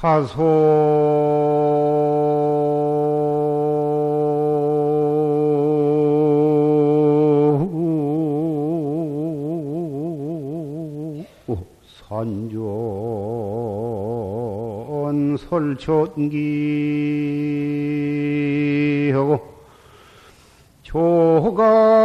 화소. 산전 설천기하고 조가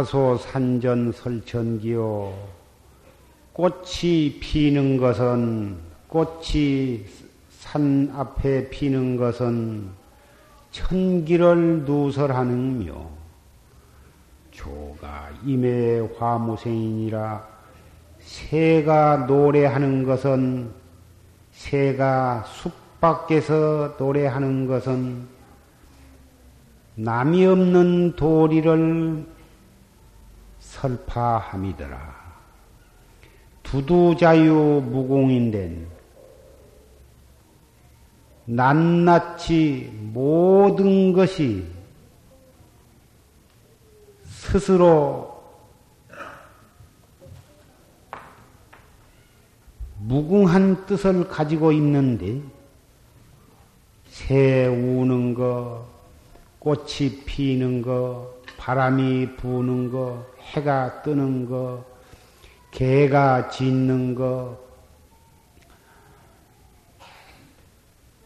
화소 산전 설천기요 꽃이 피는 것은 꽃이 산 앞에 피는 것은 천기를 누설하는며 조가 임의 화무생이니라 새가 노래하는 것은 새가 숲 밖에서 노래하는 것은 남이 없는 도리를 설파함이더라. 두두자유 무공인된 낱낱이 모든 것이 스스로 무궁한 뜻을 가지고 있는데 새 우는 거, 꽃이 피는 거, 바람이 부는 거, 해가 뜨는 거, 개가 짖는 거,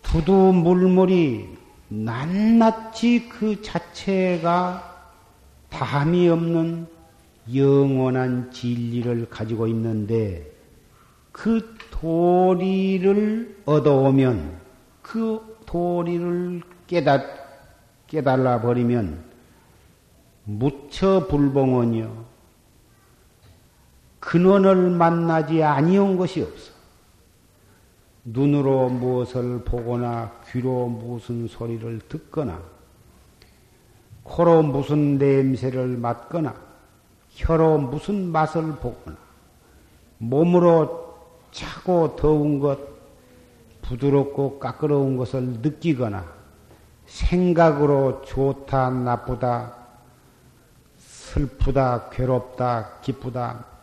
두두 물물이 낱낱이 그 자체가 다함이 없는 영원한 진리를 가지고 있는데 그 도리를 얻어오면 그 도리를 깨닫, 깨달아 버리면 무처 불봉원이요. 근원을 만나지 아니한 것이 없어. 눈으로 무엇을 보거나 귀로 무슨 소리를 듣거나 코로 무슨 냄새를 맡거나 혀로 무슨 맛을 보거나 몸으로 차고 더운 것 부드럽고 까끄러운 것을 느끼거나 생각으로 좋다 나쁘다 슬프다 괴롭다 기쁘다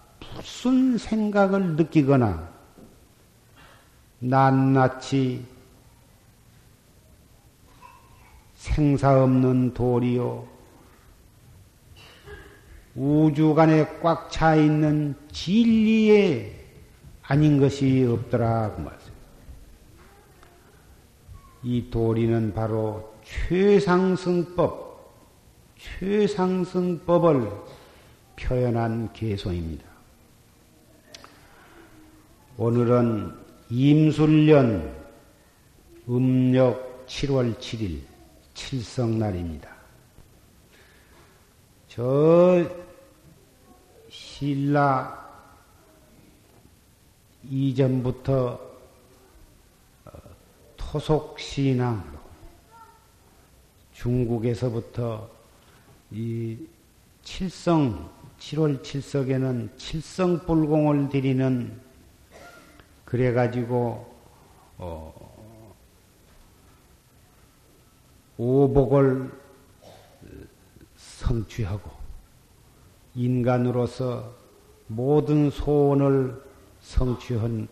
무슨 생각을 느끼거나 낱낱이 생사 없는 도리요 우주간에 꽉 차 있는 진리에 아닌 것이 없더라 그 말씀. 이 도리는 바로 최상승법, 최상승법을 표현한 개송입니다. 오늘은 임술년 음력 7월 7일 칠성날입니다. 저 신라 이전부터 토속신앙으로 중국에서부터 이 칠성 7월 칠석에는 칠성불공을 드리는 그래가지고 어, 오복을 성취하고 인간으로서 모든 소원을 성취하기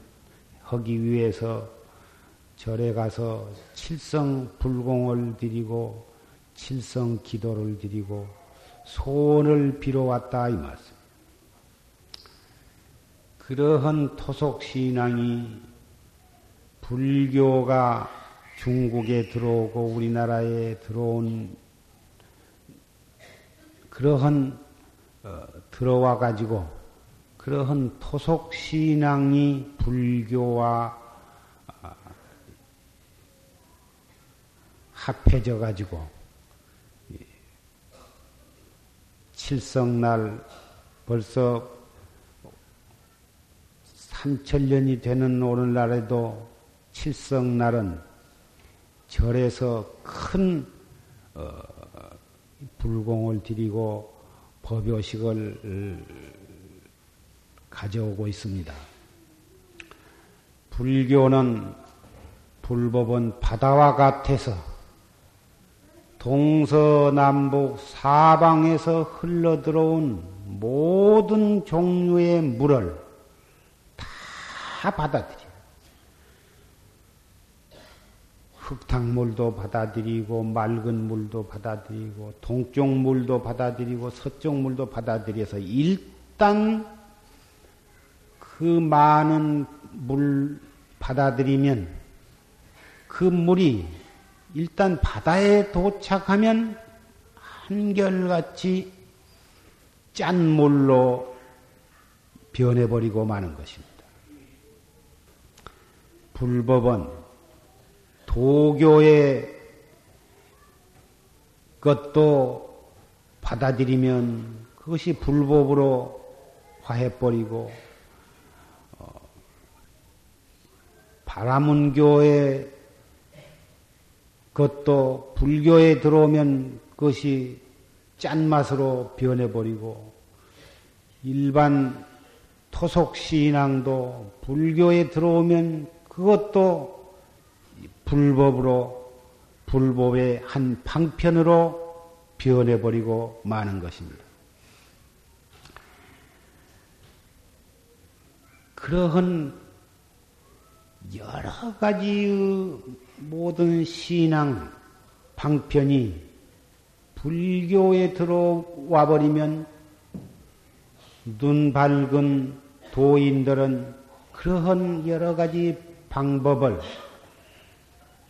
위해서 절에 가서 칠성 불공을 드리고 칠성 기도를 드리고 소원을 빌어왔다 이 말씀. 그러한 토속 신앙이 불교가 중국에 들어오고 우리나라에 들어온 그러한 어, 들어와 가지고 그러한 토속 신앙이 불교와 아, 합해져 가지고 칠성날 벌써 3천년이 되는 오늘날에도 칠성날은 절에서 큰 어, 불공을 드리고 법요식을 가져오고 있습니다. 불교는 불법은 바다와 같아서 동서남북 사방에서 흘러들어온 모든 종류의 물을 다 받아들여요. 흙탕물도 받아들이고 맑은 물도 받아들이고 동쪽 물도 받아들이고 서쪽 물도 받아들여서 일단 그 많은 물 받아들이면 그 물이 일단 바다에 도착하면 한결같이 짠 물로 변해버리고 마는 것입니다. 불법은 도교의 것도 받아들이면 그것이 불법으로 화해버리고 어, 바라문교의 그것도 불교에 들어오면 그것이 짠맛으로 변해버리고 일반 토속 신앙도 불교에 들어오면 그것도 불법으로 불법의 한 방편으로 변해버리고 마는 것입니다. 그러한 여러 가지의 모든 신앙 방편이 불교에 들어와 버리면 눈 밝은 도인들은 그러한 여러 가지 방법을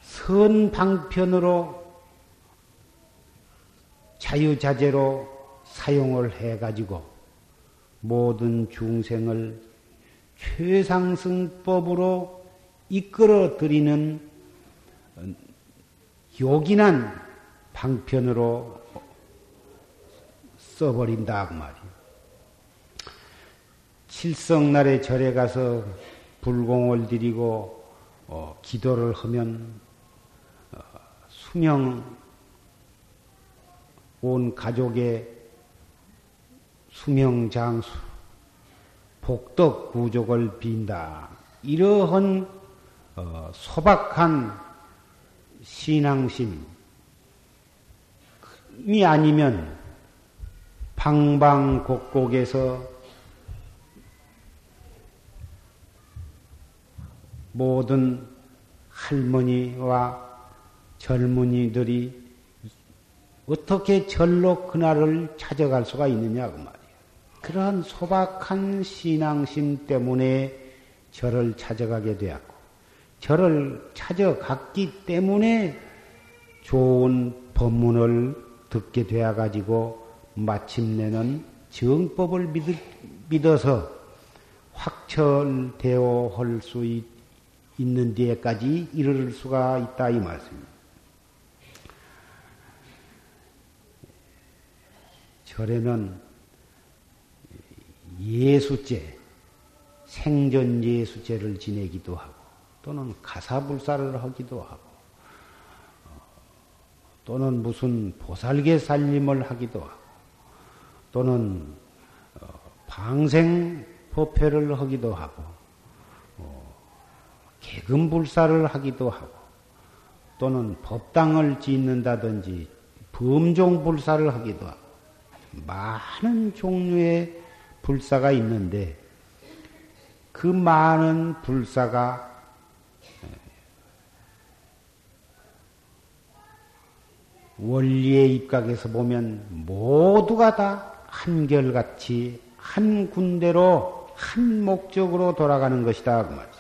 선 방편으로 자유자재로 사용을 해가지고 모든 중생을 최상승법으로 이끌어 드리는 요긴한 방편으로 써버린다 그 말이에요. 칠성날에 절에 가서 불공을 드리고 어, 기도를 하면 어, 수명 온 가족의 수명장수 복덕 구족을 빈다. 이러한 어, 소박한 신앙심이 아니면 방방곡곡에서 모든 할머니와 젊은이들이 어떻게 절로 그날을 찾아갈 수가 있느냐 그 말이에요. 그러한 소박한 신앙심 때문에 절을 찾아가게 되었고 저를 찾아갔기 때문에 좋은 법문을 듣게 되어 가지고 마침내는 정법을 믿어서 확철대오 할수 있 는 데까지 이를 수가 있다 이 말씀입니다. 절에는 예수제, 생전 예수제를 지내기도 하고 또는 가사불사를 하기도 하고 또는 무슨 보살계 살림을 하기도 하고 또는 어, 방생 법회를 하기도 하고 어, 세금 불사를 하기도 하고 또는 법당을 짓는다든지 범종 불사를 하기도 하고 많은 종류의 불사가 있는데 그 많은 불사가 원리의 입각에서 보면 모두가 다 한결같이 한 군데로 한 목적으로 돌아가는 것이다 그 말입니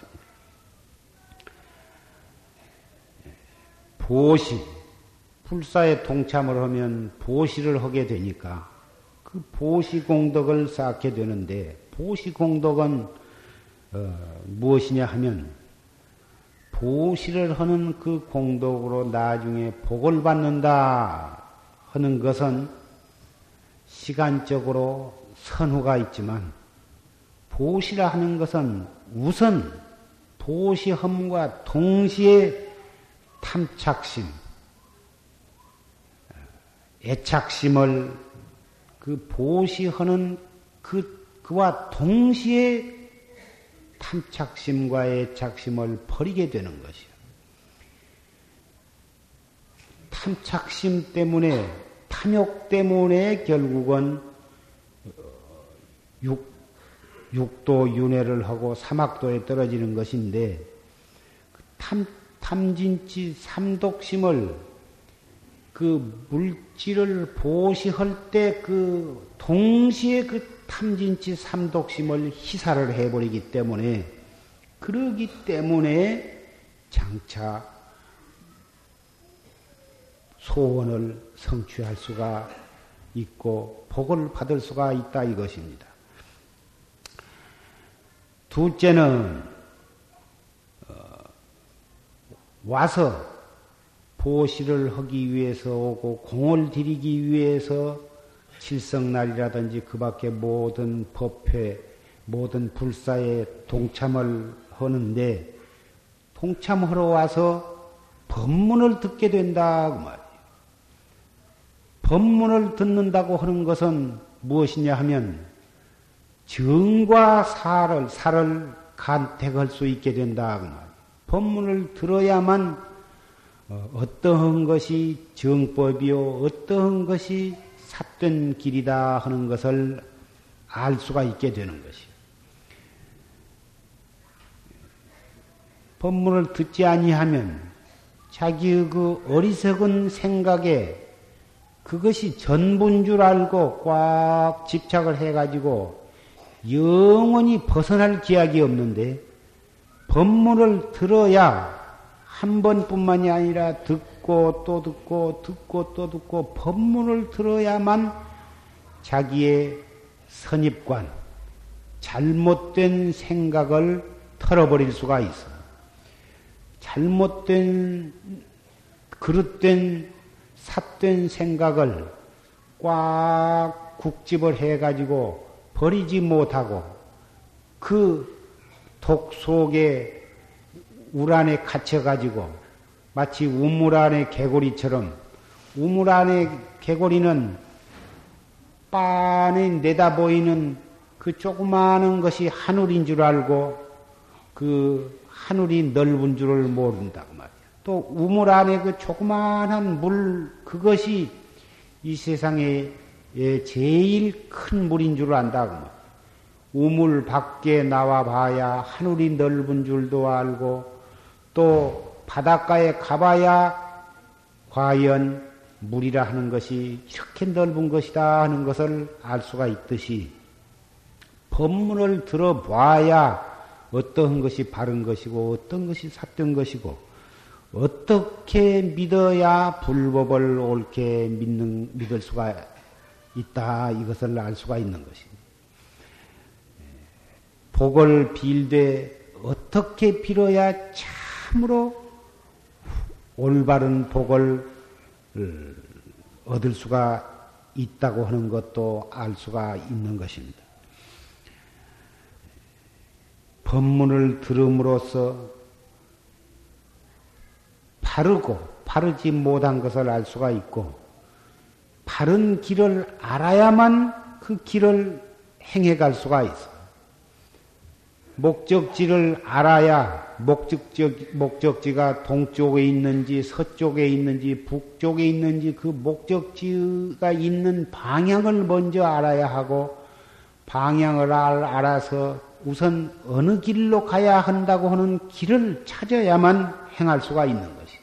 보시 불사에 동참을 하면 보시를 하게 되니까 그 보시 공덕을 쌓게 되는데 보시 공덕은 어, 무엇이냐 하면 보시를 하는 그 공덕으로 나중에 복을 받는다 하는 것은 시간적으로 선후가 있지만 보시라 하는 것은 우선 보시험과 동시에 탐착심, 애착심을 그 보시하는 그, 그와 동시에 탐착심과 애착심을 버리게 되는 것이요. 탐착심 때문에, 탐욕 때문에 결국은 육, 육도 윤회를 하고 사막도에 떨어지는 것인데, 그 탐, 탐진치 삼독심을 그 물질을 보시할 때 그 동시에 그 탐진치 삼독심을 희사를 해버리기 때문에 그러기 때문에 장차 소원을 성취할 수가 있고 복을 받을 수가 있다 이것입니다. 둘째는 어, 와서 보시를 하기 위해서 오고 공을 들이기 위해서 칠성날이라든지 그 밖에 모든 법회, 모든 불사에 동참을 하는데, 동참하러 와서 법문을 듣게 된다, 그 말이에요. 법문을 듣는다고 하는 것은 무엇이냐 하면, 정과 사를, 사를 간택할 수 있게 된다, 그 말이에요. 법문을 들어야만 어, 어떠한 것이 정법이요, 어떠한 것이 삿된 길이다 하는 것을 알 수가 있게 되는 것이요. 법문을 듣지 아니하면 자기의 그 어리석은 생각에 그것이 전부인 줄 알고 꽉 집착을 해가지고 영원히 벗어날 기약이 없는데 법문을 들어야 한 번뿐만이 아니라 듣고 또 듣고 듣고 또 듣고 법문을 들어야만 자기의 선입관, 잘못된 생각을 털어버릴 수가 있어. 잘못된, 그릇된, 삿된 생각을 꽉 국집을 해가지고 버리지 못하고 그 독 속에 울 안에 갇혀가지고 마치 우물 안의 개구리처럼 우물 안의 개구리는 빤히 내다 보이는 그 조그마한 것이 하늘인 줄 알고 그 하늘이 넓은 줄을 모른다고 말이야. 또 우물 안에 그 조그마한 물 그것이 이 세상에 제일 큰 물인 줄 안다고 말이야. 우물 밖에 나와 봐야 하늘이 넓은 줄도 알고 또 바닷가에 가봐야 과연 물이라 하는 것이 이렇게 넓은 것이다 하는 것을 알 수가 있듯이 법문을 들어봐야 어떤 것이 바른 것이고 어떤 것이 삿된 것이고 어떻게 믿어야 불법을 옳게 믿는 믿을 수가 있다 이것을 알 수가 있는 것입니다. 복을 빌되 어떻게 빌어야 참 참으로 올바른 복을 얻을 수가 있다고 하는 것도 알 수가 있는 것입니다. 법문을 들음으로써 바르고 바르지 못한 것을 알 수가 있고 바른 길을 알아야만 그 길을 행해 갈 수가 있어. 목적지를 알아야 목적지, 목적지가 동쪽에 있는지 서쪽에 있는지 북쪽에 있는지 그 목적지가 있는 방향을 먼저 알아야 하고 방향을 알, 알아서 우선 어느 길로 가야 한다고 하는 길을 찾아야만 행할 수가 있는 것이.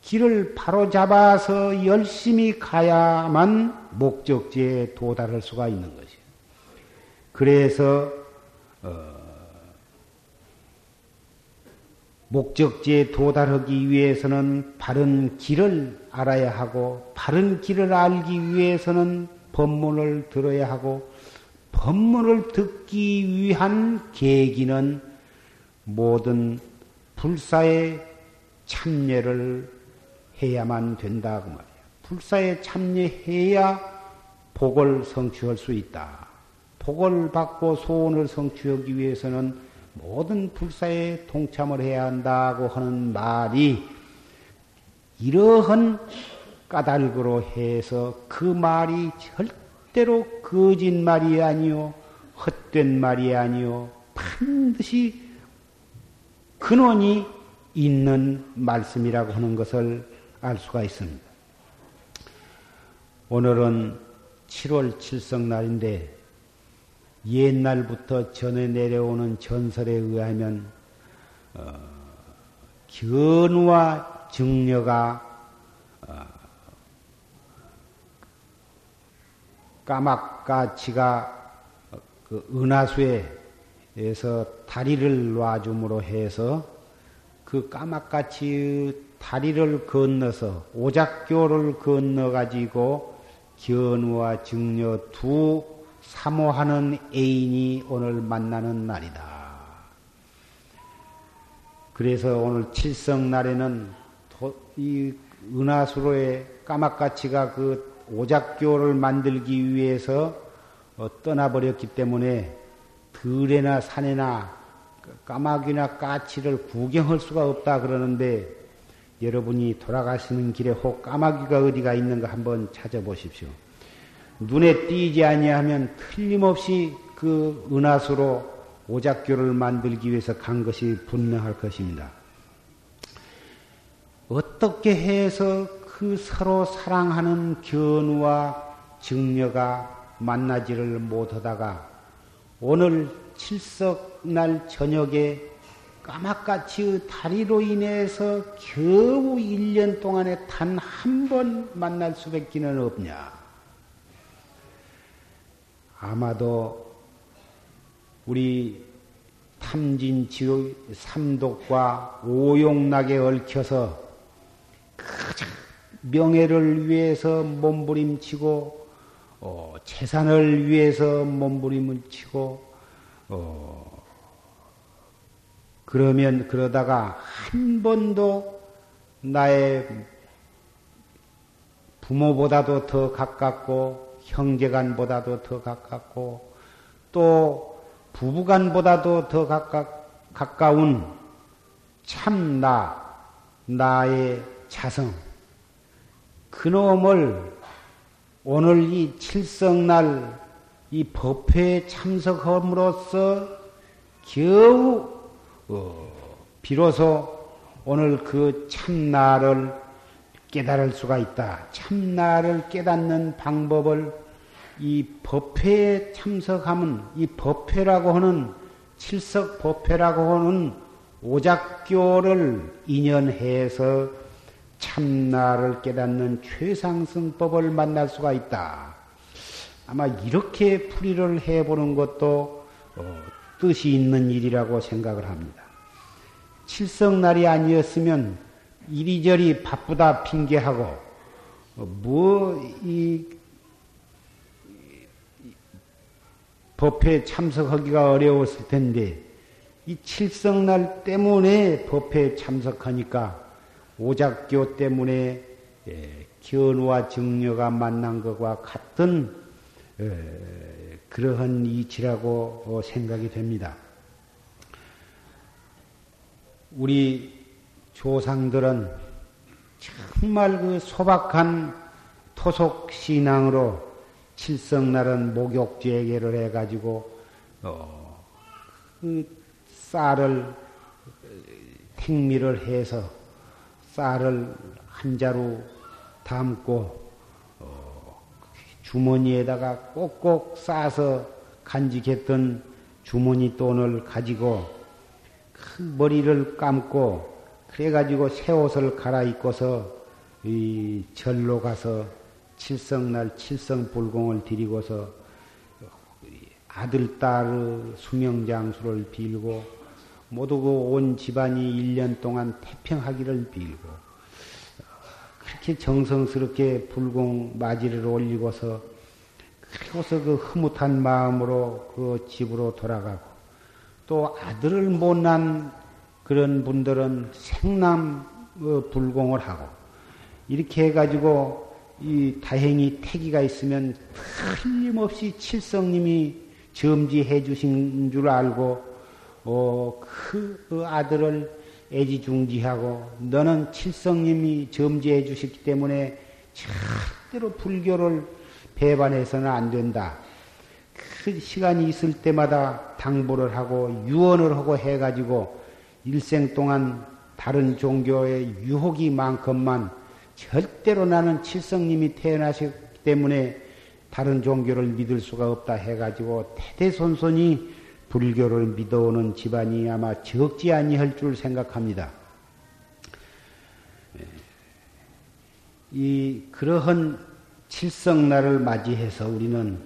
길을 바로 잡아서 열심히 가야만 목적지에 도달할 수가 있는 것이. 그래서 어, 목적지에 도달하기 위해서는 바른 길을 알아야 하고 바른 길을 알기 위해서는 법문을 들어야 하고 법문을 듣기 위한 계기는 모든 불사에 참여를 해야만 된다고 말이야. 불사에 참여해야 복을 성취할 수 있다. 복을 받고 소원을 성취하기 위해서는 모든 불사에 동참을 해야 한다고 하는 말이 이러한 까닭으로 해서 그 말이 절대로 거짓말이 아니요 헛된 말이 아니요 반드시 근원이 있는 말씀이라고 하는 것을 알 수가 있습니다. 오늘은 7월 7성날인데 옛날부터 전해 내려오는 전설에 의하면 어, 견우와 증녀가 어, 까막까치가 그 은하수에서 다리를 놔줌으로 해서 그 까막까치 다리를 건너서 오작교를 건너 가지고 견우와 증녀 두 사모하는 애인이 오늘 만나는 날이다. 그래서 오늘 칠성 날에는 이 은하수로의 까막가치가 그 오작교를 만들기 위해서 어, 떠나버렸기 때문에 들에나 산에나 까마귀나 까치를 구경할 수가 없다 그러는데 여러분이 돌아가시는 길에 혹 까마귀가 어디가 있는가 한번 찾아보십시오. 눈에 띄지 아니하면 틀림없이 그 은하수로 오작교를 만들기 위해서 간 것이 분명할 것입니다. 어떻게 해서 그 서로 사랑하는 견우와 증녀가 만나지를 못하다가 오늘 칠석날 저녁에 까맣같이 다리로 인해서 겨우 1년 동안에 단 한 번 만날 수밖에 는 없냐. 아마도 우리 탐진지의 삼독과 오용락에 얽혀서 그 명예를 위해서 몸부림치고 어, 재산을 위해서 몸부림을 치고 어, 그러면 그러다가 한 번도 나의 부모보다도 더 가깝고 형제간보다도 더 가깝고 또 부부간보다도 더 가까, 가까운 참 나, 나의 자성, 그놈을 오늘 이 칠성날 이 법회에 참석함으로써 겨우 어, 비로소 오늘 그 참나를 깨달을 수가 있다. 참나를 깨닫는 방법을 이 법회에 참석하면 이 법회라고 하는 칠석 법회라고 하는 오작교를 인연해서 참나를 깨닫는 최상승법을 만날 수가 있다. 아마 이렇게 풀이를 해보는 것도 어, 뜻이 있는 일이라고 생각을 합니다. 칠성날이 아니었으면 이리저리 바쁘다 핑계하고 어, 뭐이 법회에 참석하기가 어려웠을 텐데 이 칠성날 때문에 법회에 참석하니까 오작교 때문에 예, 견우와 증녀가 만난 것과 같은 예, 그러한 이치라고 어, 생각이 됩니다. 우리 조상들은 정말 그 소박한 토속 신앙으로 칠성날은 목욕제계를 해가지고 어, 그 쌀을 택미를 해서 쌀을 한 자루 담고 어, 주머니에다가 꼭꼭 싸서 간직했던 주머니 돈을 가지고 큰 머리를 감고 그래가지고 새 옷을 갈아입고서 이 절로 가서 칠성날 칠성불공을 드리고서 아들, 딸 수명장수를 빌고 모두 그 온 집안이 1년 동안 태평하기를 빌고 그렇게 정성스럽게 불공 맞이를 올리고서 그리고서 그 흐뭇한 마음으로 그 집으로 돌아가고 또 아들을 못난 그런 분들은 생남 어, 불공을 하고 이렇게 해가지고 이 다행히 태기가 있으면 틀림없이 칠성님이 점지해 주신 줄 알고 어, 그, 그 아들을 애지중지하고 너는 칠성님이 점지해 주셨기 때문에 절대로 불교를 배반해서는 안 된다. 그 시간이 있을 때마다 당부를 하고 유언을 하고 해가지고 일생 동안 다른 종교의 유혹이 많건만 절대로 나는 칠성님이 태어나셨기 때문에 다른 종교를 믿을 수가 없다 해가지고 대대손손이 불교를 믿어오는 집안이 아마 적지 아니할 줄 생각합니다. 이 그러한 칠성날을 맞이해서 우리는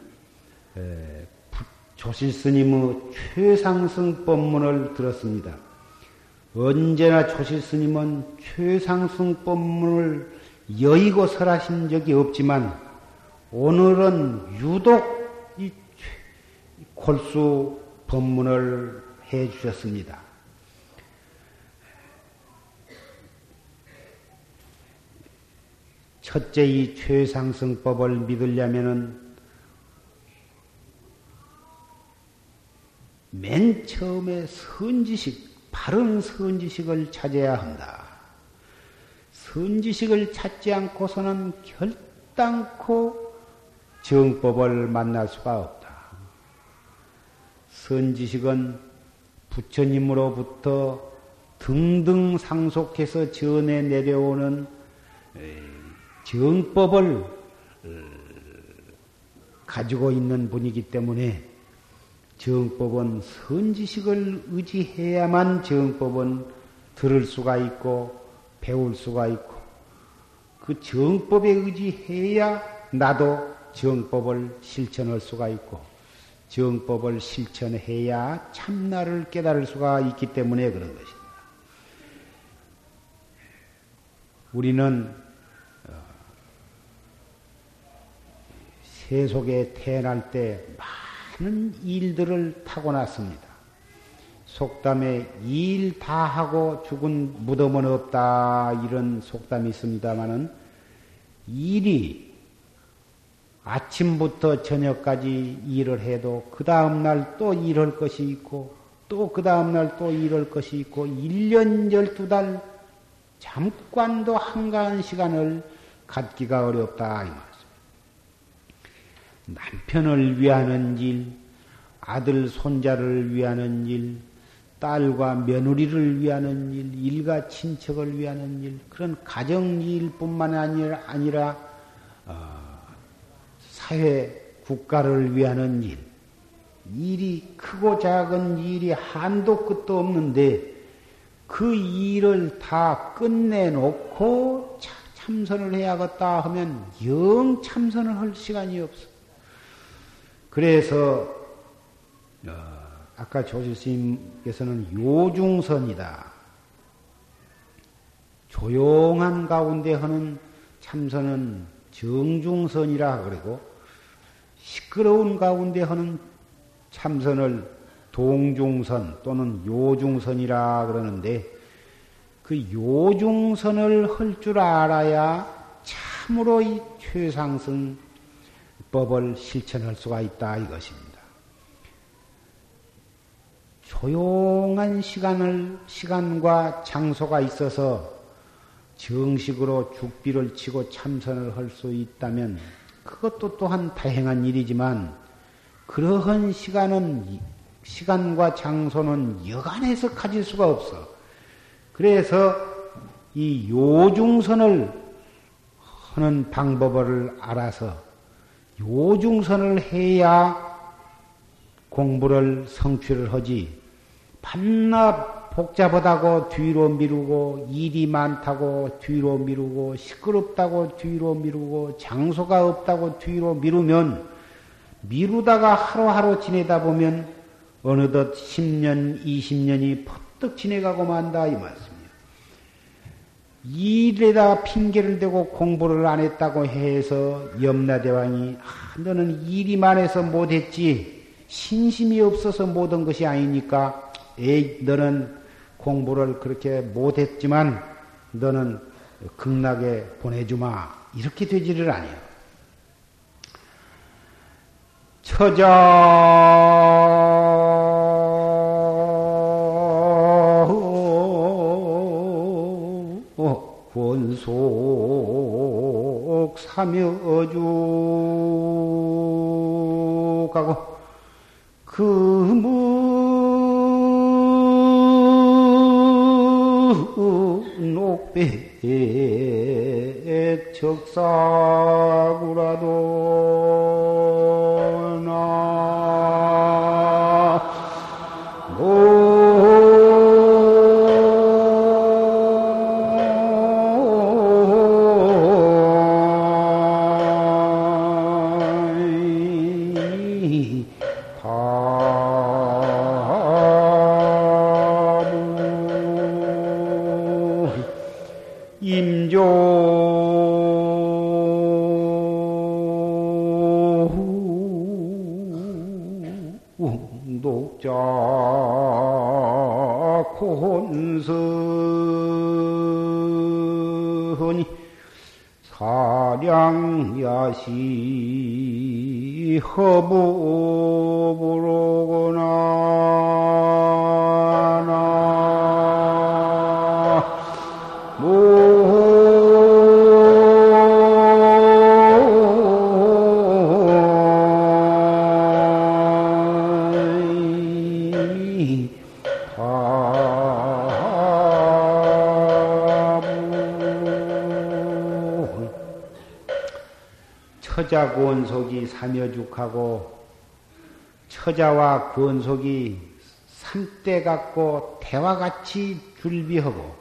조실 스님의 최상승 법문을 들었습니다. 언제나 조실 스님은 최상승 법문을 여의고 설하신 적이 없지만 오늘은 유독 이 골수 법문을 해 주셨습니다. 첫째 이 최상승법을 믿으려면은 맨 처음에 선지식, 바른 선지식을 찾아야 한다. 선지식을 찾지 않고서는 결단코 정법을 만날 수가 없다. 선지식은 부처님으로부터 등등 상속해서 전해 내려오는 정법을 어, 가지고 있는 분이기 때문에 정법은 선지식을 의지해야만 정법은 들을 수가 있고 배울 수가 있고 그 정법에 의지해야 나도 정법을 실천할 수가 있고 정법을 실천해야 참나를 깨달을 수가 있기 때문에 그런 것입니다. 우리는 어, 세속에 태어날 때 많은 일들을 타고났습니다. 속담에 일 다 하고 죽은 무덤은 없다 이런 속담이 있습니다만은 일이 아침부터 저녁까지 일을 해도 그 다음날 또 일할 것이 있고 또 그 다음날 또 일할 것이 있고 1년 12달 잠깐도 한가한 시간을 갖기가 어렵다. 남편을 위하는 일, 아들 손자를 위하는 일, 딸과 며느리를 위하는 일, 일가 친척을 위하는 일, 그런 가정 일뿐만 아니라, 아니라 어, 사회, 국가를 위하는 일, 일이 크고 작은 일이 한도 끝도 없는데 그 일을 다 끝내놓고 참선을 해야겠다 하면 영 참선을 할 시간이 없어. 그래서 어, 아까 조실스님께서는 요중선이다. 조용한 가운데 하는 참선은 정중선이라 그러고 시끄러운 가운데 하는 참선을 동중선 또는 요중선이라 그러는데 그 요중선을 할 줄 알아야 참으로 이 최상승 법을 실천할 수가 있다 이것입니다. 조용한 시간을 시간과 장소가 있어서 정식으로 죽비를 치고 참선을 할 수 있다면 그것도 또한 다행한 일이지만 그러한 시간은 시간과 장소는 여간해서 가질 수가 없어. 그래서 이 요중선을 하는 방법을 알아서 요중선을 해야 공부를 성취를 하지. 반나 복잡하다고 뒤로 미루고 일이 많다고 뒤로 미루고 시끄럽다고 뒤로 미루고 장소가 없다고 뒤로 미루면 미루다가 하루하루 지내다 보면 어느덧 10년, 20년이 퍼뜩 지내가고 만다 이 말씀이에요. 일에다 핑계를 대고 공부를 안 했다고 해서 염라대왕이 아, 너는 일이 많아서 못했지. 신심이 없어서 못한 것이 아니니까. 에이 너는 공부를 그렇게 못했지만 너는 극락에 보내주마. 이렇게 되지를 않아요. 처자 권속 삼여주가고 금은 녹백 적사구라도 사량야시 허부부로구나 처자 권속 이 삼여죽하고 처자와 권속이 삼대 같고 대화같이 줄비하고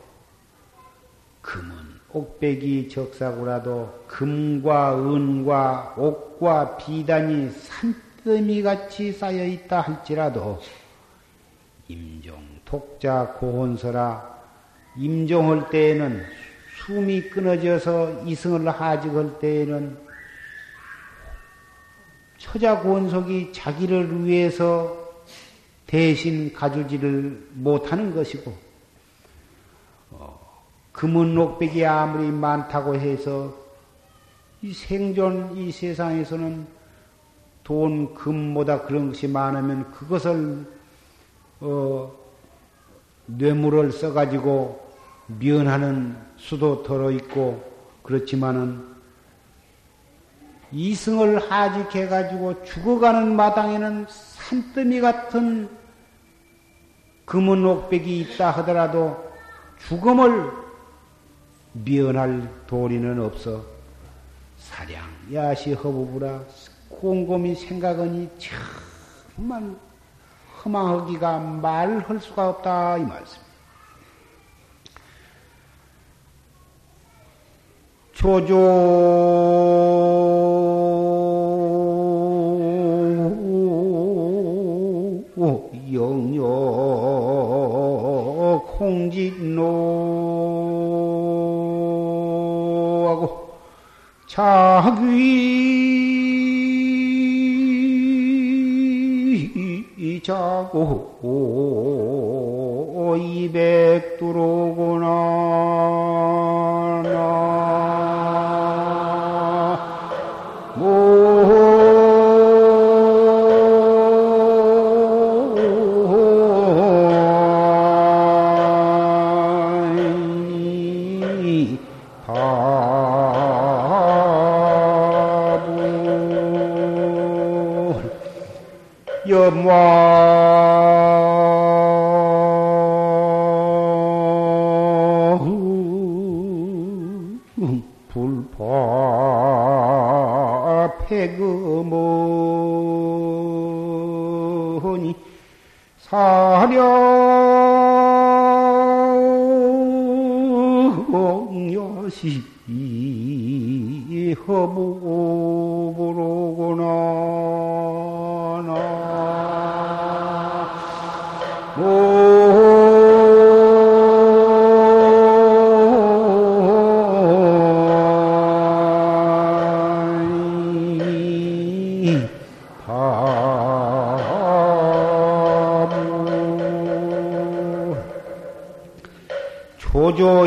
금은 옥백이 적사구라도 금과 은과 옥과 비단이 산더미 같이 쌓여 있다 할지라도 임종 독자 고혼서라 임종할 때에는 숨이 끊어져서 이승을 하직할 때에는 처자 권속이 자기를 위해서 대신 가주지를 못하는 것이고, 어, 금은 녹백이 아무리 많다고 해서 이 생존 이 세상에서는 돈, 금보다 그런 것이 많으면 그것을 어, 뇌물을 써가지고 면하는 수도 덜어 있고 그렇지만은 이승을 하직해가지고 죽어가는 마당에는 산더미 같은 금은 옥백이 있다 하더라도 죽음을 미연할 도리는 없어 사량 야시 허부부라 곰곰이 생각하니 정말 허망하기가 말할 수가 없다 이 말씀. 조조. 영역 홍진노하고 자귀 자고 이백 두로구나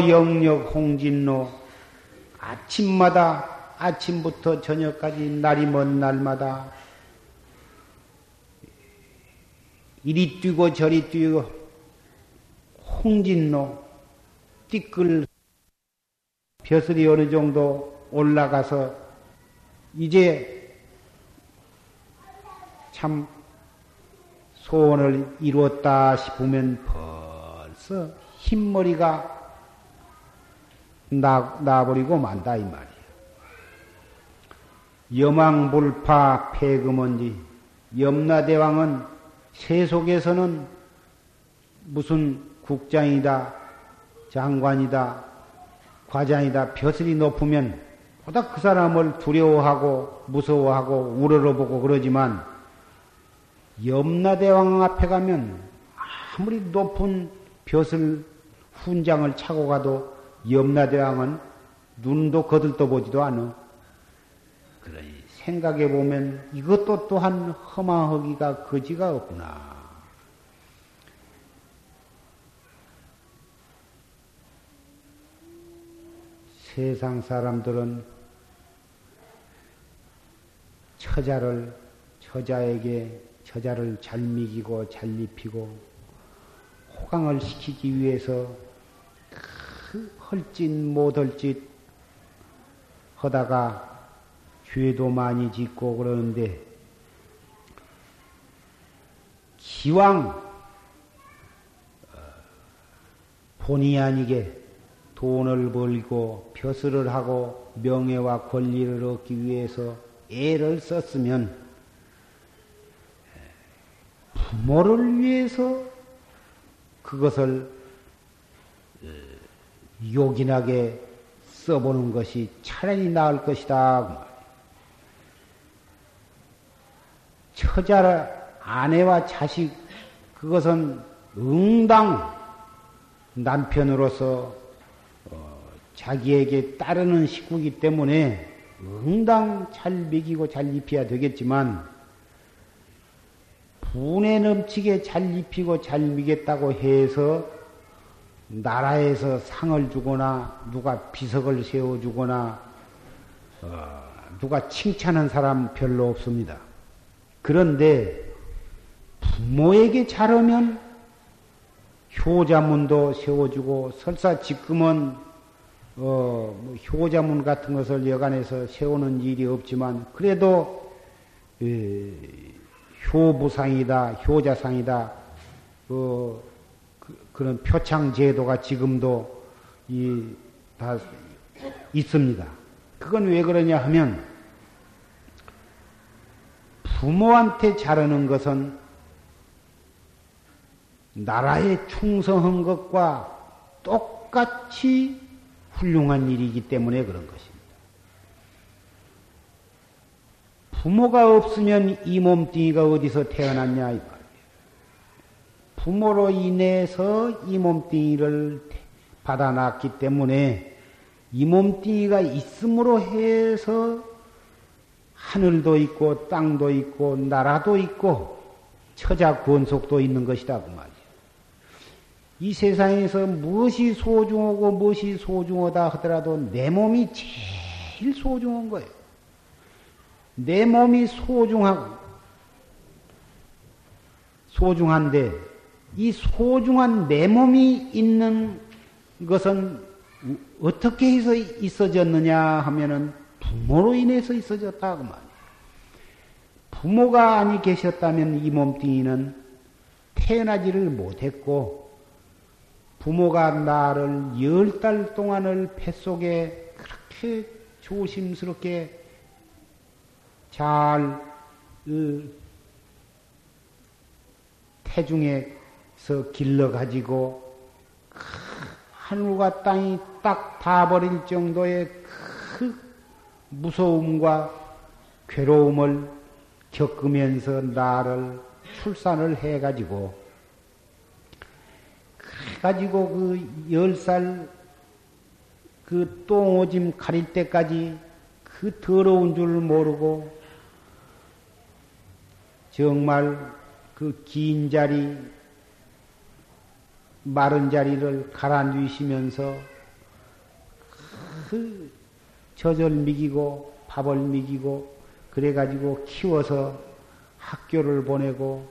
영역 홍진로. 아침마다 아침부터 저녁까지 날이 먼 날마다 이리 뛰고 저리 뛰고 홍진로 띠끌 벼슬이 어느 정도 올라가서 이제 참 소원을 이루었다 싶으면 벌써 흰머리가 나, 나버리고 만다 이 말이야. 여망불파 폐금언지 염라대왕은 세속에서는 무슨 국장이다, 장관이다, 과장이다, 벼슬이 높으면 보다 그 사람을 두려워하고 무서워하고 우러러보고 그러지만 염라대왕 앞에 가면 아무리 높은 벼슬 훈장을 차고 가도 염라대왕은 눈도 거들떠 보지도 않아. 그러니 생각해 보면 이것도 또한 허망하기가 거지가 없구나. 세상 사람들은 처자를 처자에게 처자를 잘 먹이고 잘 입히고 호강을 시키기 위해서 헐짓 못할 짓 하다가 죄도 많이 짓고 그러는데 기왕 어, 본의 아니게 돈을 벌고 벼슬을 하고 명예와 권리를 얻기 위해서 애를 썼으면 부모를 위해서 그것을 요긴하게 써보는 것이 차라리 나을 것이다. 처자를 아내와 자식 그것은 응당 남편으로서 어, 자기에게 따르는 식구이기 때문에 응당 잘 먹이고 잘 입혀야 되겠지만 분에 넘치게 잘 입히고 잘 먹겠다고 해서 나라에서 상을 주거나 누가 비석을 세워주거나 어, 누가 칭찬한 사람 별로 없습니다. 그런데 부모에게 잘하면 효자문도 세워주고 설사 지금은 어, 뭐 효자문 같은 것을 여간해서 세우는 일이 없지만 그래도 에, 효부상이다 효자상이다 어, 그런 표창 제도가 지금도 이, 다 있습니다. 그건 왜 그러냐 하면 부모한테 잘하는 것은 나라에 충성한 것과 똑같이 훌륭한 일이기 때문에 그런 것입니다. 부모가 없으면 이 몸뚱이가 어디서 태어났냐 이 부모로 인해서 이 몸뚱이를 받아놨기 때문에 이 몸뚱이가 있음으로 해서 하늘도 있고 땅도 있고 나라도 있고 처자 권속도 있는 것이다 그 말이야. 이 세상에서 무엇이 소중하고 무엇이 소중하다 하더라도 내 몸이 제일 소중한 거예요. 내 몸이 소중하고 소중한데 이 소중한 내 몸이 있는 것은 어떻게 해서 있어졌느냐 하면은 부모로 인해서 있어졌다고 말이에요. 부모가 아니 계셨다면 이 몸뚱이는 태어나지를 못했고 부모가 나를 열 달 동안을 뱃속에 그렇게 조심스럽게 잘 태중에 서 길러가지고 하늘과 땅이 딱 닿아버릴 정도의 그 무서움과 괴로움을 겪으면서 나를 출산을 해가지고 그래가지고 그 열 살 그 똥오짐 가릴 때까지 그 더러운 줄 모르고 정말 그 긴 자리 마른 자리를 가라앉으시면서 그 젖을 미기고 밥을 미기고 그래가지고 키워서 학교를 보내고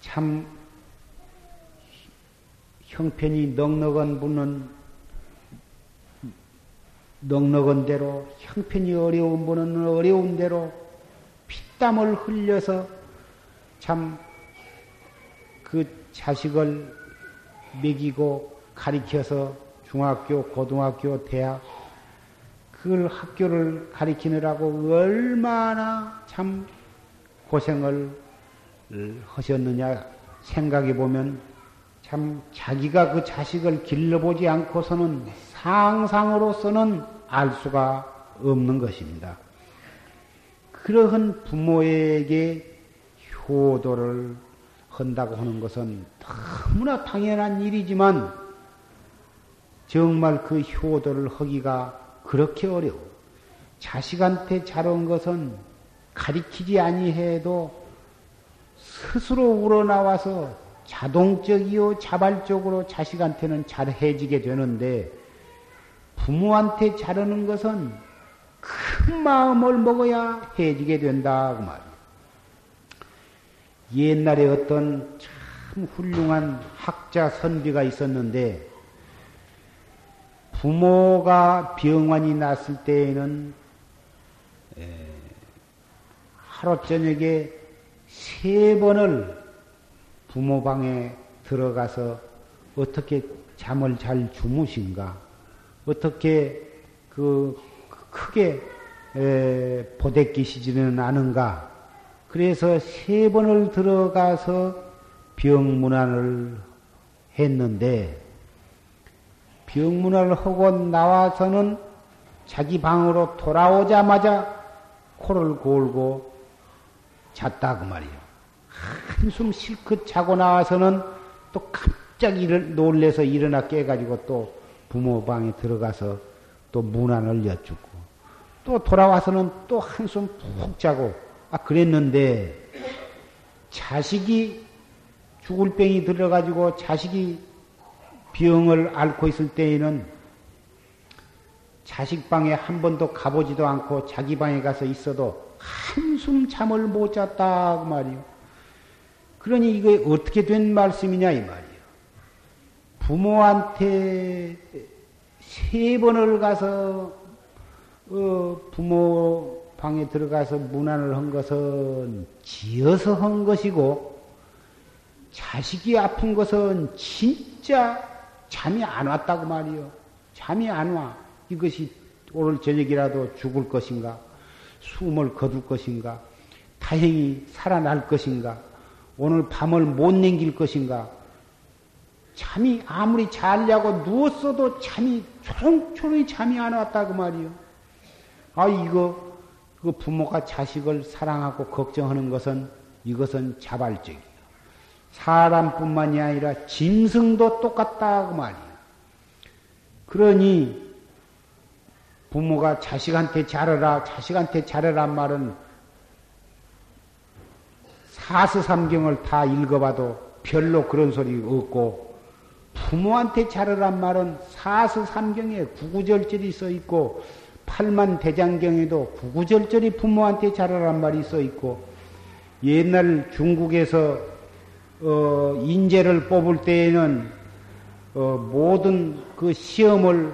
참 형편이 넉넉한 분은 넉넉한 대로 형편이 어려운 분은 어려운 대로 피땀을 흘려서 참 그 자식을 먹이고 가리켜서 중학교, 고등학교, 대학 그걸 학교를 가리키느라고 얼마나 참 고생을 하셨느냐 생각해 보면 참 자기가 그 자식을 길러보지 않고서는 상상으로서는 알 수가 없는 것입니다. 그러한 부모에게 효도를 한다고 하는 것은 너무나 당연한 일이지만 정말 그 효도를 하기가 그렇게 어려워. 자식한테 자른 것은 가리키지 아니해도 스스로 우러나와서 자동적이요 자발적으로 자식한테는 잘 해지게 되는데 부모한테 자르는 것은 큰 마음을 먹어야 해지게 된다 그 말이에요. 옛날에 어떤 참 훌륭한 학자 선비가 있었는데 부모가 병환이 났을 때에는 하루 저녁에 세 번을 부모 방에 들어가서 어떻게 잠을 잘 주무신가, 어떻게 그 크게 보대끼시지는 않은가. 그래서 세 번을 들어가서 병문안을 했는데 병문안을 하고 나와서는 자기 방으로 돌아오자마자 코를 골고 잤다 그 말이요. 한숨 실컷 자고 나와서는 또 갑자기 일 놀래서 일어나 깨가지고 또 부모 방에 들어가서 또 문안을 여쭙고 또 돌아와서는 또 한숨 푹 자고 아 그랬는데 자식이 죽을 병이 들어가지고 자식이 병을 앓고 있을 때에는 자식 방에 한 번도 가보지도 않고 자기 방에 가서 있어도 한숨 잠을 못 잤다 그 말이요. 그러니 이게 어떻게 된 말씀이냐 이 말이요. 부모한테 세 번을 가서 어, 부모 방에 들어가서 문안을 한 것은 지어서 한 것이고 자식이 아픈 것은 진짜 잠이 안 왔다고 말이요. 잠이 안 와. 이것이 오늘 저녁이라도 죽을 것인가? 숨을 거둘 것인가? 다행히 살아날 것인가? 오늘 밤을 못 냉길 것인가? 잠이 아무리 잘려고 누웠어도 잠이 초롱초롱히 잠이 안 왔다고 말이요. 아 이거 그 부모가 자식을 사랑하고 걱정하는 것은 이것은 자발적이에요. 사람뿐만이 아니라 짐승도 똑같다고 말이에요. 그러니 부모가 자식한테 잘하라, 자식한테 잘하란 말은 사스삼경을 다 읽어봐도 별로 그런 소리 없고 부모한테 잘하란 말은 사스삼경에 구구절절이 써 있고 팔만 대장경에도 구구절절이 부모한테 잘하란 말이 써 있고 옛날 중국에서 어, 인재를 뽑을 때에는 어, 모든 그 시험을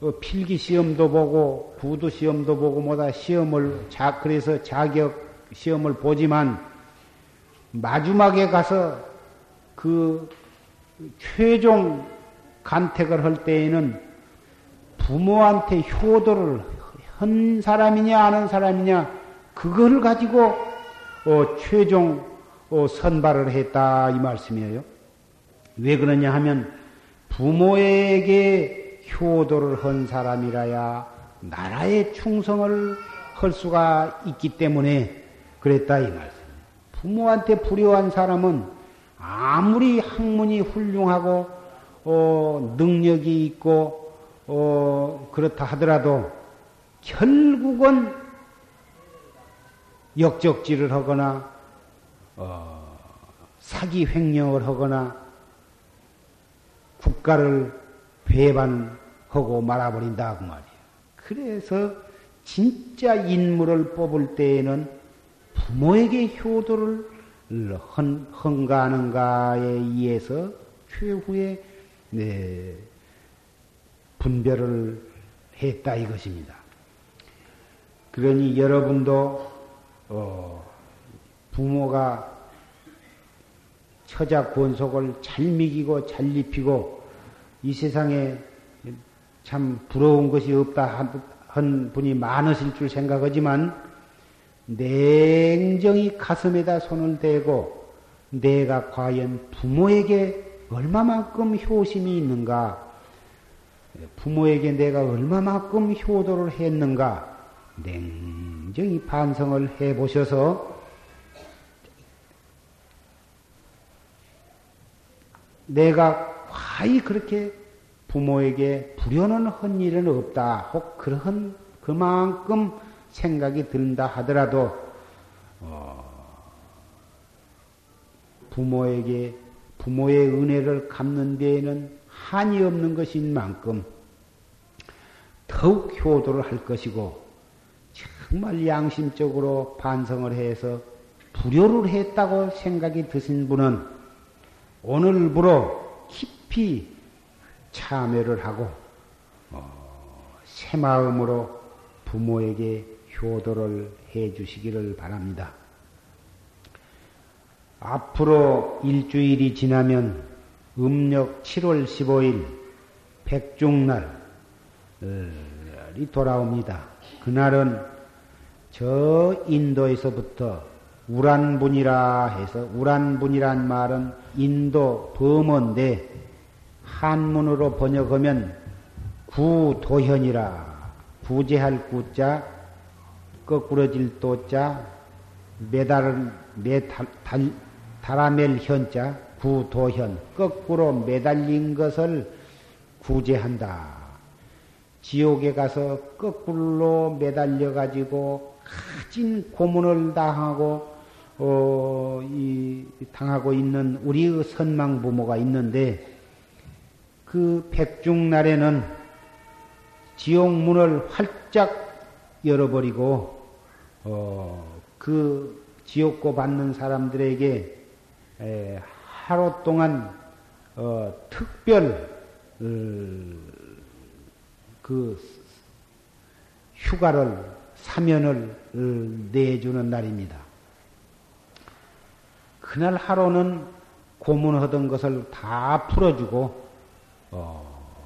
어, 필기 시험도 보고 구두 시험도 보고 뭐다 시험을 자 그래서 자격 시험을 보지만 마지막에 가서 그 최종 간택을 할 때에는 부모한테 효도를 한 사람이냐 아는 사람이냐 그걸 가지고 어, 최종 어, 선발을 했다 이 말씀이에요. 왜 그러냐 하면 부모에게 효도를 한 사람이라야 나라에 충성을 할 수가 있기 때문에 그랬다 이 말씀. 부모한테 불효한 사람은 아무리 학문이 훌륭하고 어, 능력이 있고 어, 그렇다 하더라도 결국은 역적질을 하거나 어, 사기 횡령을 하거나 국가를 배반하고 말아버린다 그 말이에요. 그래서 진짜 인물을 뽑을 때에는 부모에게 효도를 헌, 헌가하는가에 의해서 최후의 네, 분별을 했다 이것입니다. 그러니 여러분도 어, 부모가 처자 권속을 잘 미기고 잘 입히고 이 세상에 참 부러운 것이 없다 한 분이 많으실 줄 생각하지만 냉정히 가슴에다 손을 대고 내가 과연 부모에게 얼마만큼 효심이 있는가 부모에게 내가 얼마만큼 효도를 했는가 냉정히 반성을 해 보셔서 내가 과히 그렇게 부모에게 불효는 한 일은 없다. 혹 그런 그만큼 생각이 든다 하더라도 어, 부모에게 부모의 은혜를 갚는 데에는 한이 없는 것인 만큼 더욱 효도를 할 것이고 정말 양심적으로 반성을 해서 불효를 했다고 생각이 드신 분은 오늘부로 깊이 참여를 하고 어, 새 마음으로 부모에게 효도를 해 주시기를 바랍니다. 앞으로 일주일이 지나면 음력 7월 15일 백중날이 돌아옵니다. 그날은 저 인도에서부터 우란분이라 해서 우란분이란 말은 인도 범어인데 한문으로 번역하면 구도현이라 구제할 구자 거꾸러질 도자 매달 매달 달아멜 현자 구도현 거꾸로 매달린 것을 구제한다. 지옥에 가서 거꾸로 매달려 가지고 가진 고문을 당하고 어, 이, 당하고 있는 우리의 선망 부모가 있는데 그 백중날에는 지옥 문을 활짝 열어버리고 어, 그 지옥고 받는 사람들에게 에, 하루 동안 어, 특별 어, 그 휴가를 사면을 어, 내주는 날입니다. 그날 하루는 고문하던 것을 다 풀어주고 어,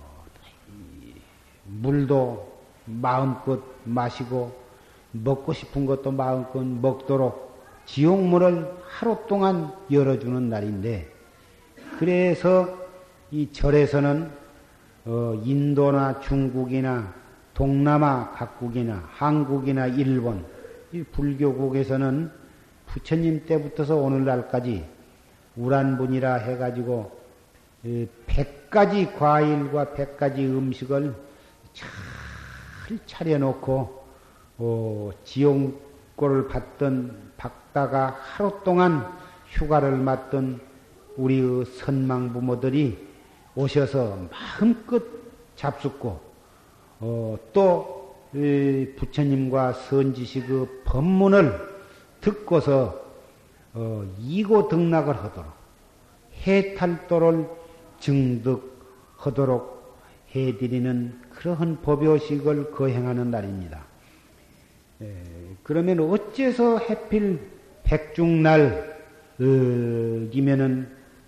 물도 마음껏 마시고 먹고 싶은 것도 마음껏 먹도록 지옥문을 하루 동안 열어주는 날인데 그래서 이 절에서는 어, 인도나 중국이나 동남아 각국이나 한국이나 일본, 불교국에서는 부처님 때부터서 오늘날까지 우란분이라 해가지고 100가지 과일과 100가지 음식을 잘 차려놓고 어, 지 용골을 받던 박다가 하루 동안 휴가를 맞던 우리의 선망 부모들이 오셔서 마음껏 잡숫고 어, 또 부처님과 선지식 그 법문을 듣고서 어, 이고 등락을 하도록 해탈도를 증득하도록 해드리는 그러한 법요식을 거행하는 날입니다. 에, 그러면 어째서 해필 백중날이면은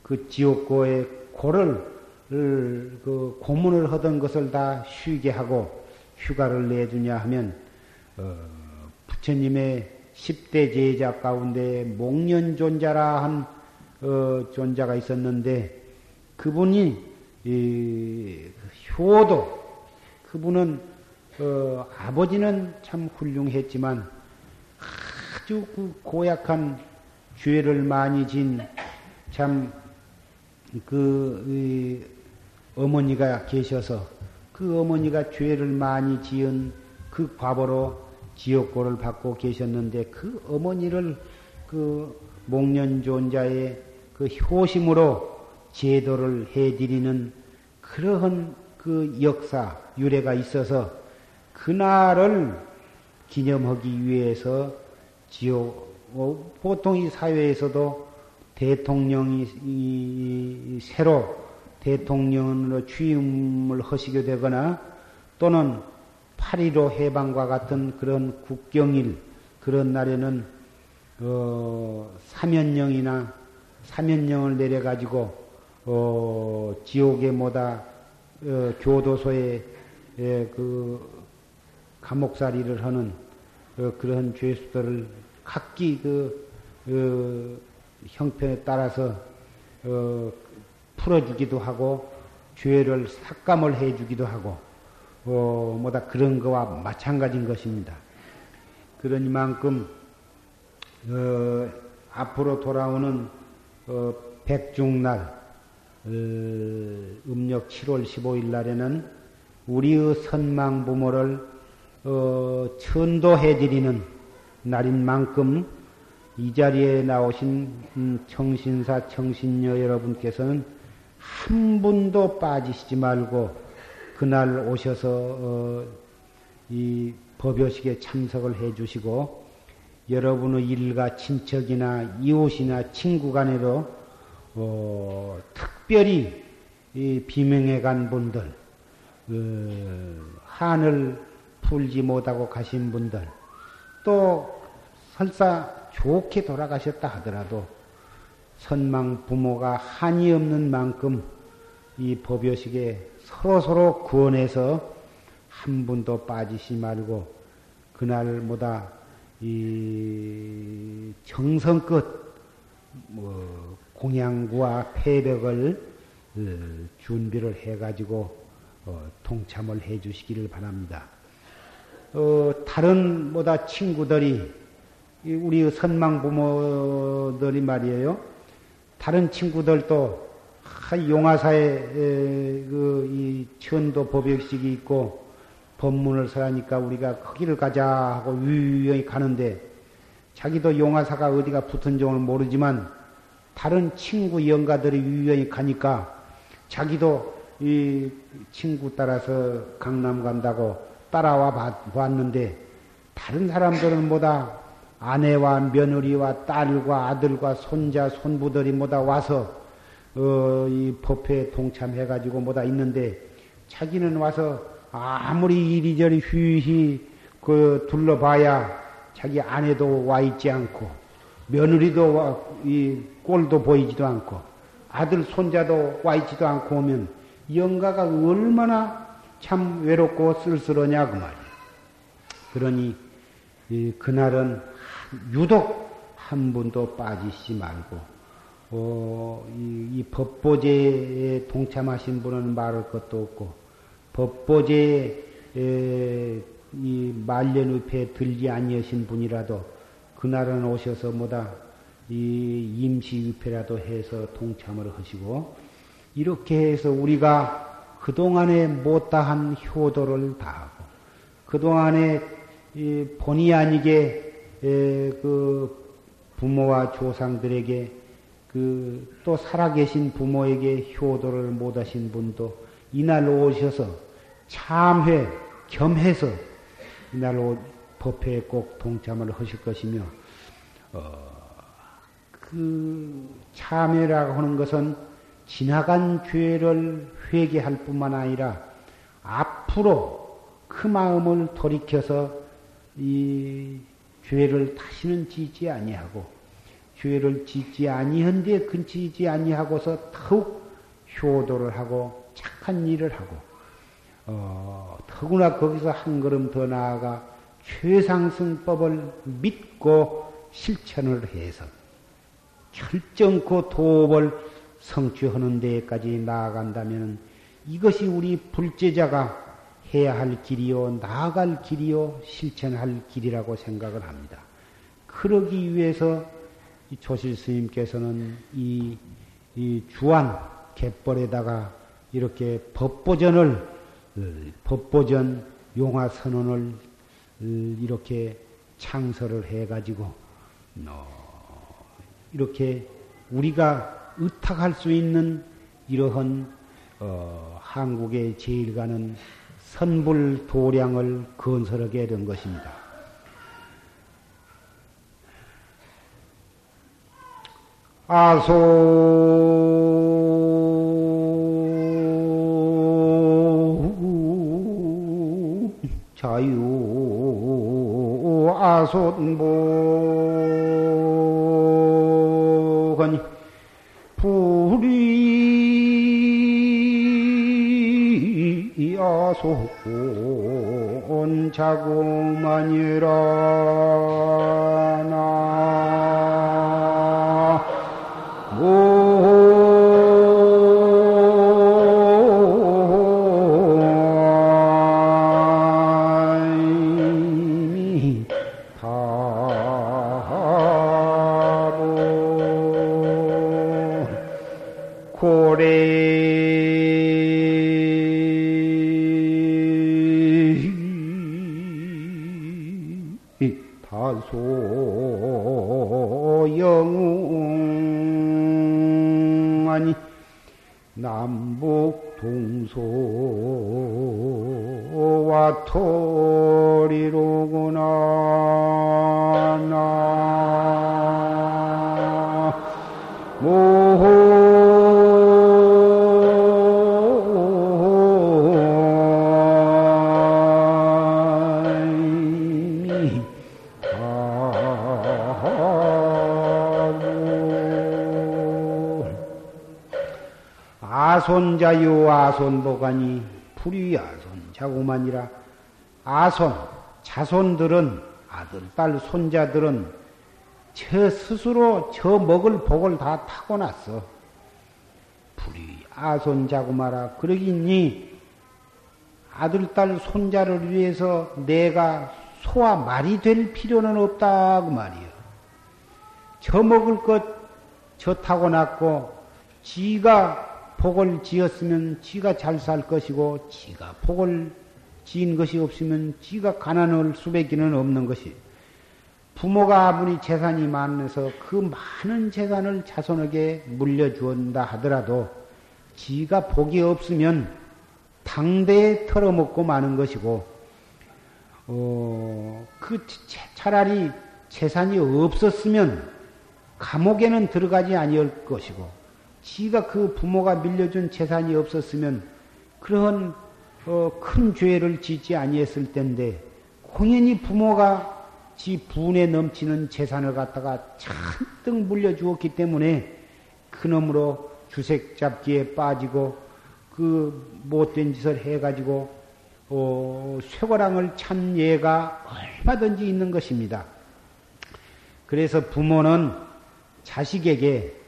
그 지옥고의 고를 그 고문을 하던 것을 다 쉬게 하고 휴가를 내주냐 하면 어, 부처님의 10대 제자 가운데 목련존자라 한 어, 존자가 있었는데 그분이 이, 효도 그분은 어, 아버지는 참 훌륭했지만 아주 그 고약한 죄를 많이 진 참 그 어머니가 계셔서 그 어머니가 죄를 많이 지은 그 과보로 지옥고를 받고 계셨는데 그 어머니를 그 목련존자의 그 효심으로 제도를 해드리는 그러한 그 역사, 유래가 있어서 그날을 기념하기 위해서 지옥, 어, 보통 이 사회에서도 대통령이 새로 대통령으로 취임을 하시게 되거나 또는 8.15 해방과 같은 그런 국경일, 그런 날에는, 어, 사면령이나 사면령을 내려가지고, 어, 지옥에 뭐다, 어, 교도소에, 에, 그, 감옥살이를 하는, 어, 그런 죄수들을 각기 그, 어, 형편에 따라서, 어, 풀어주기도 하고, 죄를 삭감을 해주기도 하고, 어, 뭐다 그런 거와 마찬가지인 것입니다. 그러니만큼 어, 앞으로 돌아오는 어, 백중날 어, 음력 7월 15일 날에는 우리의 선망 부모를 어, 천도해 드리는 날인 만큼 이 자리에 나오신 음, 청신사 청신녀 여러분께서는 한 분도 빠지시지 말고 그날 오셔서 어, 이 법요식에 참석을 해 주시고 여러분의 일가 친척이나 이웃이나 친구 간에도 어, 특별히 비명해 간 분들 어, 한을 풀지 못하고 가신 분들 또 설사 좋게 돌아가셨다 하더라도 선망 부모가 한이 없는 만큼 이 법요식에 서로서로 구원해서 한 분도 빠지시 말고 그날보다 이 정성껏 뭐 공양구와 폐벽을 어, 준비를 해가지고 어, 통참을 해주시기를 바랍니다. 어, 다른 뭐다 친구들이 우리 선망 부모들이 말이에요. 다른 친구들도 용화사에 그이 천도 법역식이 있고 법문을 설하니까 우리가 거기를 가자 하고 유유히 가는데 자기도 용화사가 어디가 붙은 종을 모르지만 다른 친구 영가들이 유유히 가니까 자기도 이 친구 따라서 강남 간다고 따라와 봤는데 다른 사람들은 뭐다? 아내와 며느리와 딸과 아들과 손자 손부들이 뭐다? 와서 어, 이 법회에 동참해가지고 뭐다 있는데 자기는 와서 아무리 이리저리 휘휘 그 둘러봐야 자기 아내도 와 있지 않고 며느리도 와, 이 꼴도 보이지도 않고 아들 손자도 와 있지도 않고 오면 영가가 얼마나 참 외롭고 쓸쓸하냐 그 말이야. 그러니 그날은 유독 한 분도 빠지지 말고 어, 이, 이 법보제에 동참하신 분은 말할 것도 없고, 법보제에 이 말년의패에 들지 아니하신 분이라도 그날은 오셔서 뭐다 이 임시위패라도 해서 동참을 하시고 이렇게 해서 우리가 그동안에 못다한 효도를 다하고 그동안에 본의 아니게 그 부모와 조상들에게 그 또 살아계신 부모에게 효도를 못하신 분도 이날 오셔서 참회 겸해서 이날 법회에 꼭 동참을 하실 것이며 어, 그 참회라고 하는 것은 지나간 죄를 회개할 뿐만 아니라 앞으로 그 마음을 돌이켜서 이 죄를 다시는 짓지 아니하고 죄를 짓지 아니한데 근치지 아니하고서 더욱 효도를 하고 착한 일을 하고 어, 더구나 거기서 한 걸음 더 나아가 최상승법을 믿고 실천을 해서 결정코 도업을 성취하는 데까지 나아간다면 이것이 우리 불제자가 해야 할 길이요, 나아갈 길이요, 실천할 길이라고 생각을 합니다. 그러기 위해서 조실 스님께서는 이, 이 주안 갯벌에다가 이렇게 법보전을, 어, 법보전 용화 선언을 어, 이렇게 창설을 해가지고, 어, 이렇게 우리가 의탁할 수 있는 이러한 어, 한국의 제일 가는 선불 도량을 건설하게 된 것입니다. 아소 자유 아손보 불이 아손 자구만이라 나 아손자유 아손보가니 불위아손 자고만이라 아손 자손들은 아들 딸 손자들은 저 스스로 저 먹을 복을 다 타고났어. 불이 아손 자고마라 그러기니 아들 딸 손자를 위해서 내가 소와 말이 될 필요는 없다고 말이요. 저 먹을 것 저 타고났고 지가 복을 지었으면 지가 잘 살 것이고 지가 복을 지은 것이 없으면 지가 가난할 수밖에는 없는 것이. 부모가 아무리 재산이 많아서 그 많은 재산을 자손에게 물려주었다 하더라도 지가 복이 없으면 당대에 털어먹고 마는 것이고 어, 그 차라리 재산이 없었으면 감옥에는 들어가지 아니할 것이고 지가 그 부모가 밀려준 재산이 없었으면 그런 어, 큰 죄를 짓지 아니했을 텐데 공연히 부모가 지 분에 넘치는 재산을 갖다가 잔뜩 물려주었기 때문에 그놈으로 주색 잡기에 빠지고 그 못된 짓을 해가지고 어, 쇠고랑을 찬 예가 얼마든지 있는 것입니다. 그래서 부모는 자식에게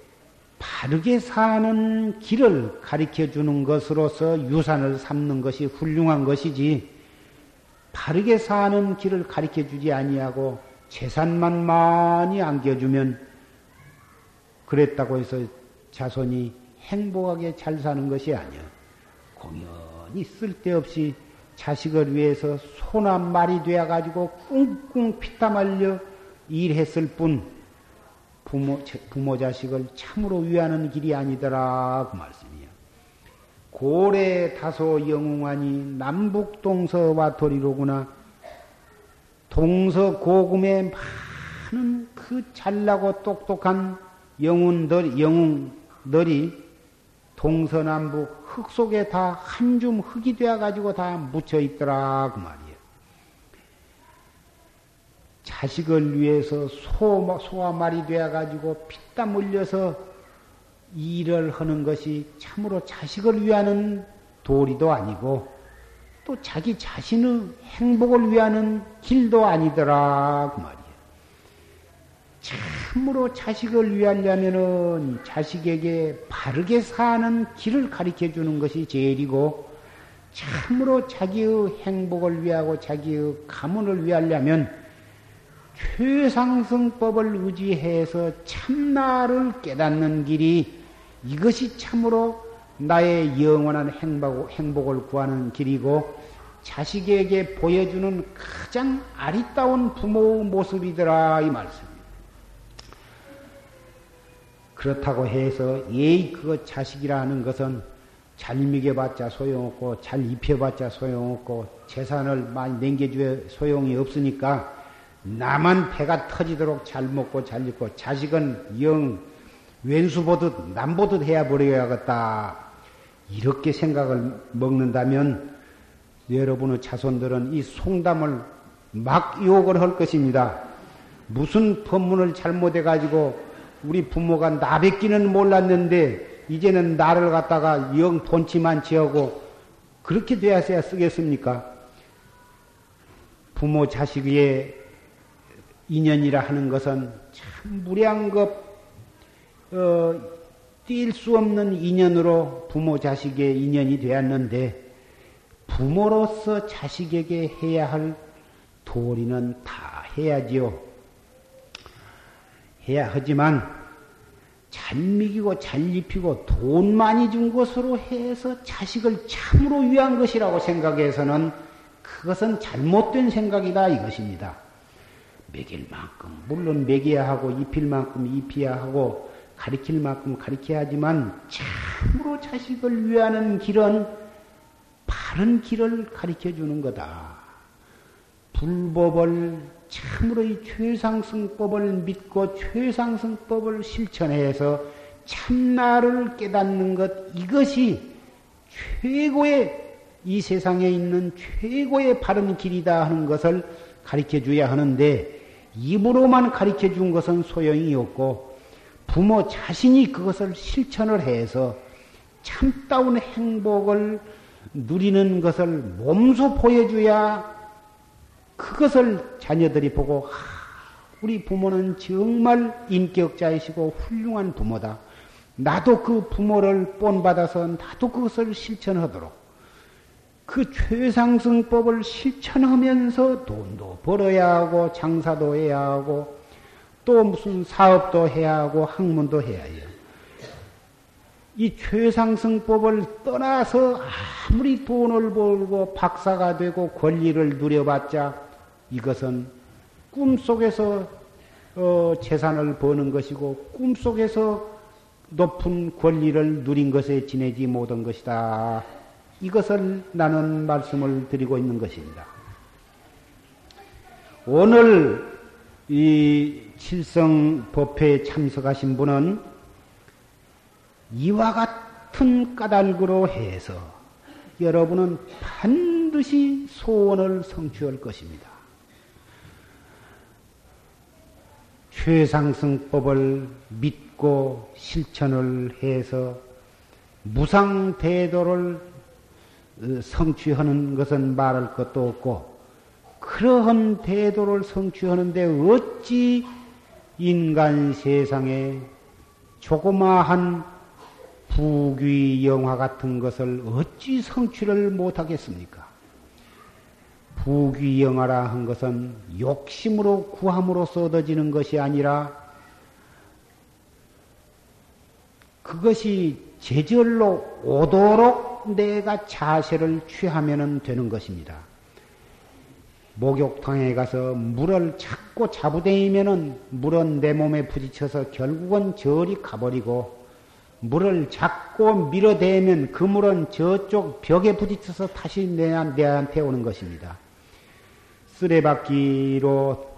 바르게 사는 길을 가르쳐 주는 것으로서 유산을 삼는 것이 훌륭한 것이지 바르게 사는 길을 가르쳐 주지 아니하고 재산만 많이 안겨주면 그랬다고 해서 자손이 행복하게 잘 사는 것이 아니야. 공연히 쓸데없이 자식을 위해서 소나 말이 되어가지고 꿍꿍 피땀 흘려 일했을 뿐 부모, 부모 자식을 참으로 위하는 길이 아니더라 그 말씀이야. 고래 다소 영웅하니 남북 동서와 도리로구나. 동서 고금에 많은 그 잘나고 똑똑한 영웅들, 영웅들이 동서남북 흙 속에 다 한 줌 흙이 되어 가지고 다 묻혀 있더라 그 말이야. 자식을 위해서 소, 소와 말이 되어가지고 피땀 흘려서 일을 하는 것이 참으로 자식을 위하는 도리도 아니고 또 자기 자신의 행복을 위하는 길도 아니더라 그 말이야. 참으로 자식을 위하려면은 자식에게 바르게 사는 길을 가르쳐 주는 것이 제일이고 참으로 자기의 행복을 위하고 자기의 가문을 위하려면 최상승법을 의지해서 참나를 깨닫는 길이 이것이 참으로 나의 영원한 행복, 행복을 구하는 길이고 자식에게 보여주는 가장 아리따운 부모의 모습이더라 이 말씀입니다. 그렇다고 해서 예의 그 자식이라는 것은 잘 먹여봤자 소용없고 잘 입혀봤자 소용없고 재산을 많이 남겨줘야 소용이 없으니까 나만 배가 터지도록 잘 먹고 잘 입고 자식은 영 왼수 보듯 남 보듯 해야 버려야겠다. 이렇게 생각을 먹는다면 여러분의 자손들은 이 송담을 막 욕을 할 것입니다. 무슨 법문을 잘못해 가지고 우리 부모가 나 뵙기는 몰랐는데 이제는 나를 갖다가 영 본치만 지하고 그렇게 되어야 쓰겠습니까? 부모 자식의 인연이라 하는 것은 참 무량겁 어, 뛸수 없는 인연으로 부모 자식의 인연이 되었는데 부모로서 자식에게 해야 할 도리는 다 해야지요. 해야 하지만 잘 먹이고 잘 입히고 돈 많이 준 것으로 해서 자식을 참으로 위한 것이라고 생각해서는 그것은 잘못된 생각이다 이것입니다. 먹일 만큼 물론 먹여야 하고 입힐 만큼 입혀야 하고 가리킬 만큼 가리켜야 하지만 참으로 자식을 위하는 길은 바른 길을 가리켜 주는 거다. 불법을 참으로 이 최상승법을 믿고 최상승법을 실천해서 참나를 깨닫는 것 이것이 최고의 이 세상에 있는 최고의 바른 길이다 하는 것을 가르쳐 줘야 하는데 입으로만 가르쳐 준 것은 소용이 없고 부모 자신이 그것을 실천을 해서 참다운 행복을 누리는 것을 몸소 보여줘야 그것을 자녀들이 보고 우리 부모는 정말 인격자이시고 훌륭한 부모다. 나도 그 부모를 본받아서 나도 그것을 실천하도록 그 최상승법을 실천하면서 돈도 벌어야 하고 장사도 해야 하고 또 무슨 사업도 해야 하고 학문도 해야 해요. 이 최상승법을 떠나서 아무리 돈을 벌고 박사가 되고 권리를 누려봤자 이것은 꿈속에서 어, 재산을 버는 것이고 꿈속에서 높은 권리를 누린 것에 지내지 못한 것이다. 이것을 나는 말씀을 드리고 있는 것입니다. 오늘 이 칠성 법회에 참석하신 분은 이와 같은 까닭으로 해서 여러분은 반드시 소원을 성취할 것입니다. 최상승법을 믿고 실천을 해서 무상대도를 성취하는 것은 말할 것도 없고 그러한 대도를 성취하는데 어찌 인간 세상에 조그마한 부귀 영화 같은 것을 어찌 성취를 못하겠습니까? 부귀 영화라 한 것은 욕심으로 구함으로써 얻어지는 것이 아니라 그것이 제절로 오도록 내가 자세를 취하면 되는 것입니다. 목욕탕에 가서 물을 찾고 잡으대이면은 물은 내 몸에 부딪혀서 결국은 저리 가버리고 물을 잡고 밀어대면 그 물은 저쪽 벽에 부딪혀서 다시 내한테 오는 것입니다. 쓰레받기로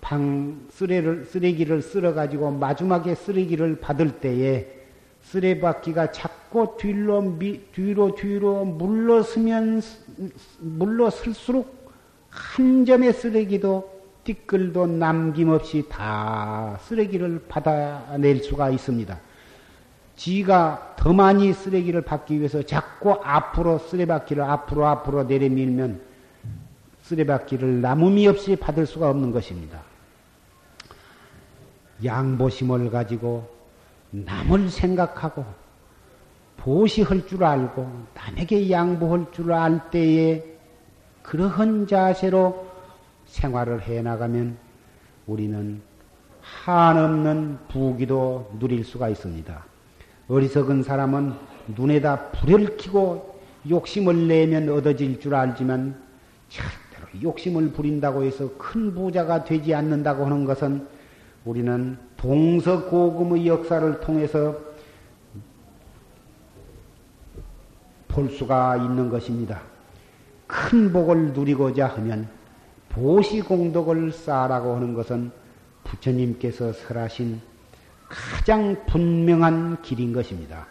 방 쓰레를 쓰레기를 쓸어 가지고 마지막에 쓰레기를 받을 때에 쓰레받기가 자꾸 뒤로 미, 뒤로 뒤로 물러서면 물러설수록 한 점의 쓰레기도 띠끌도 남김없이 다 쓰레기를 받아낼 수가 있습니다. 지가 더 많이 쓰레기를 받기 위해서 자꾸 앞으로 쓰레받기를 앞으로 앞으로 내려밀면 쓰레받기를 남음이 없이 받을 수가 없는 것입니다. 양보심을 가지고 남을 생각하고 보시할 줄 알고 남에게 양보할 줄 알 때에 그러한 자세로 생활을 해 나가면 우리는 한없는 부귀도 누릴 수가 있습니다. 어리석은 사람은 눈에다 불을 켜고 욕심을 내면 얻어질 줄 알지만 절대로 욕심을 부린다고 해서 큰 부자가 되지 않는다고 하는 것은 우리는 동서고금의 역사를 통해서 볼 수가 있는 것입니다. 큰 복을 누리고자 하면 보시공덕을 쌓으라고 하는 것은 부처님께서 설하신 가장 분명한 길인 것입니다.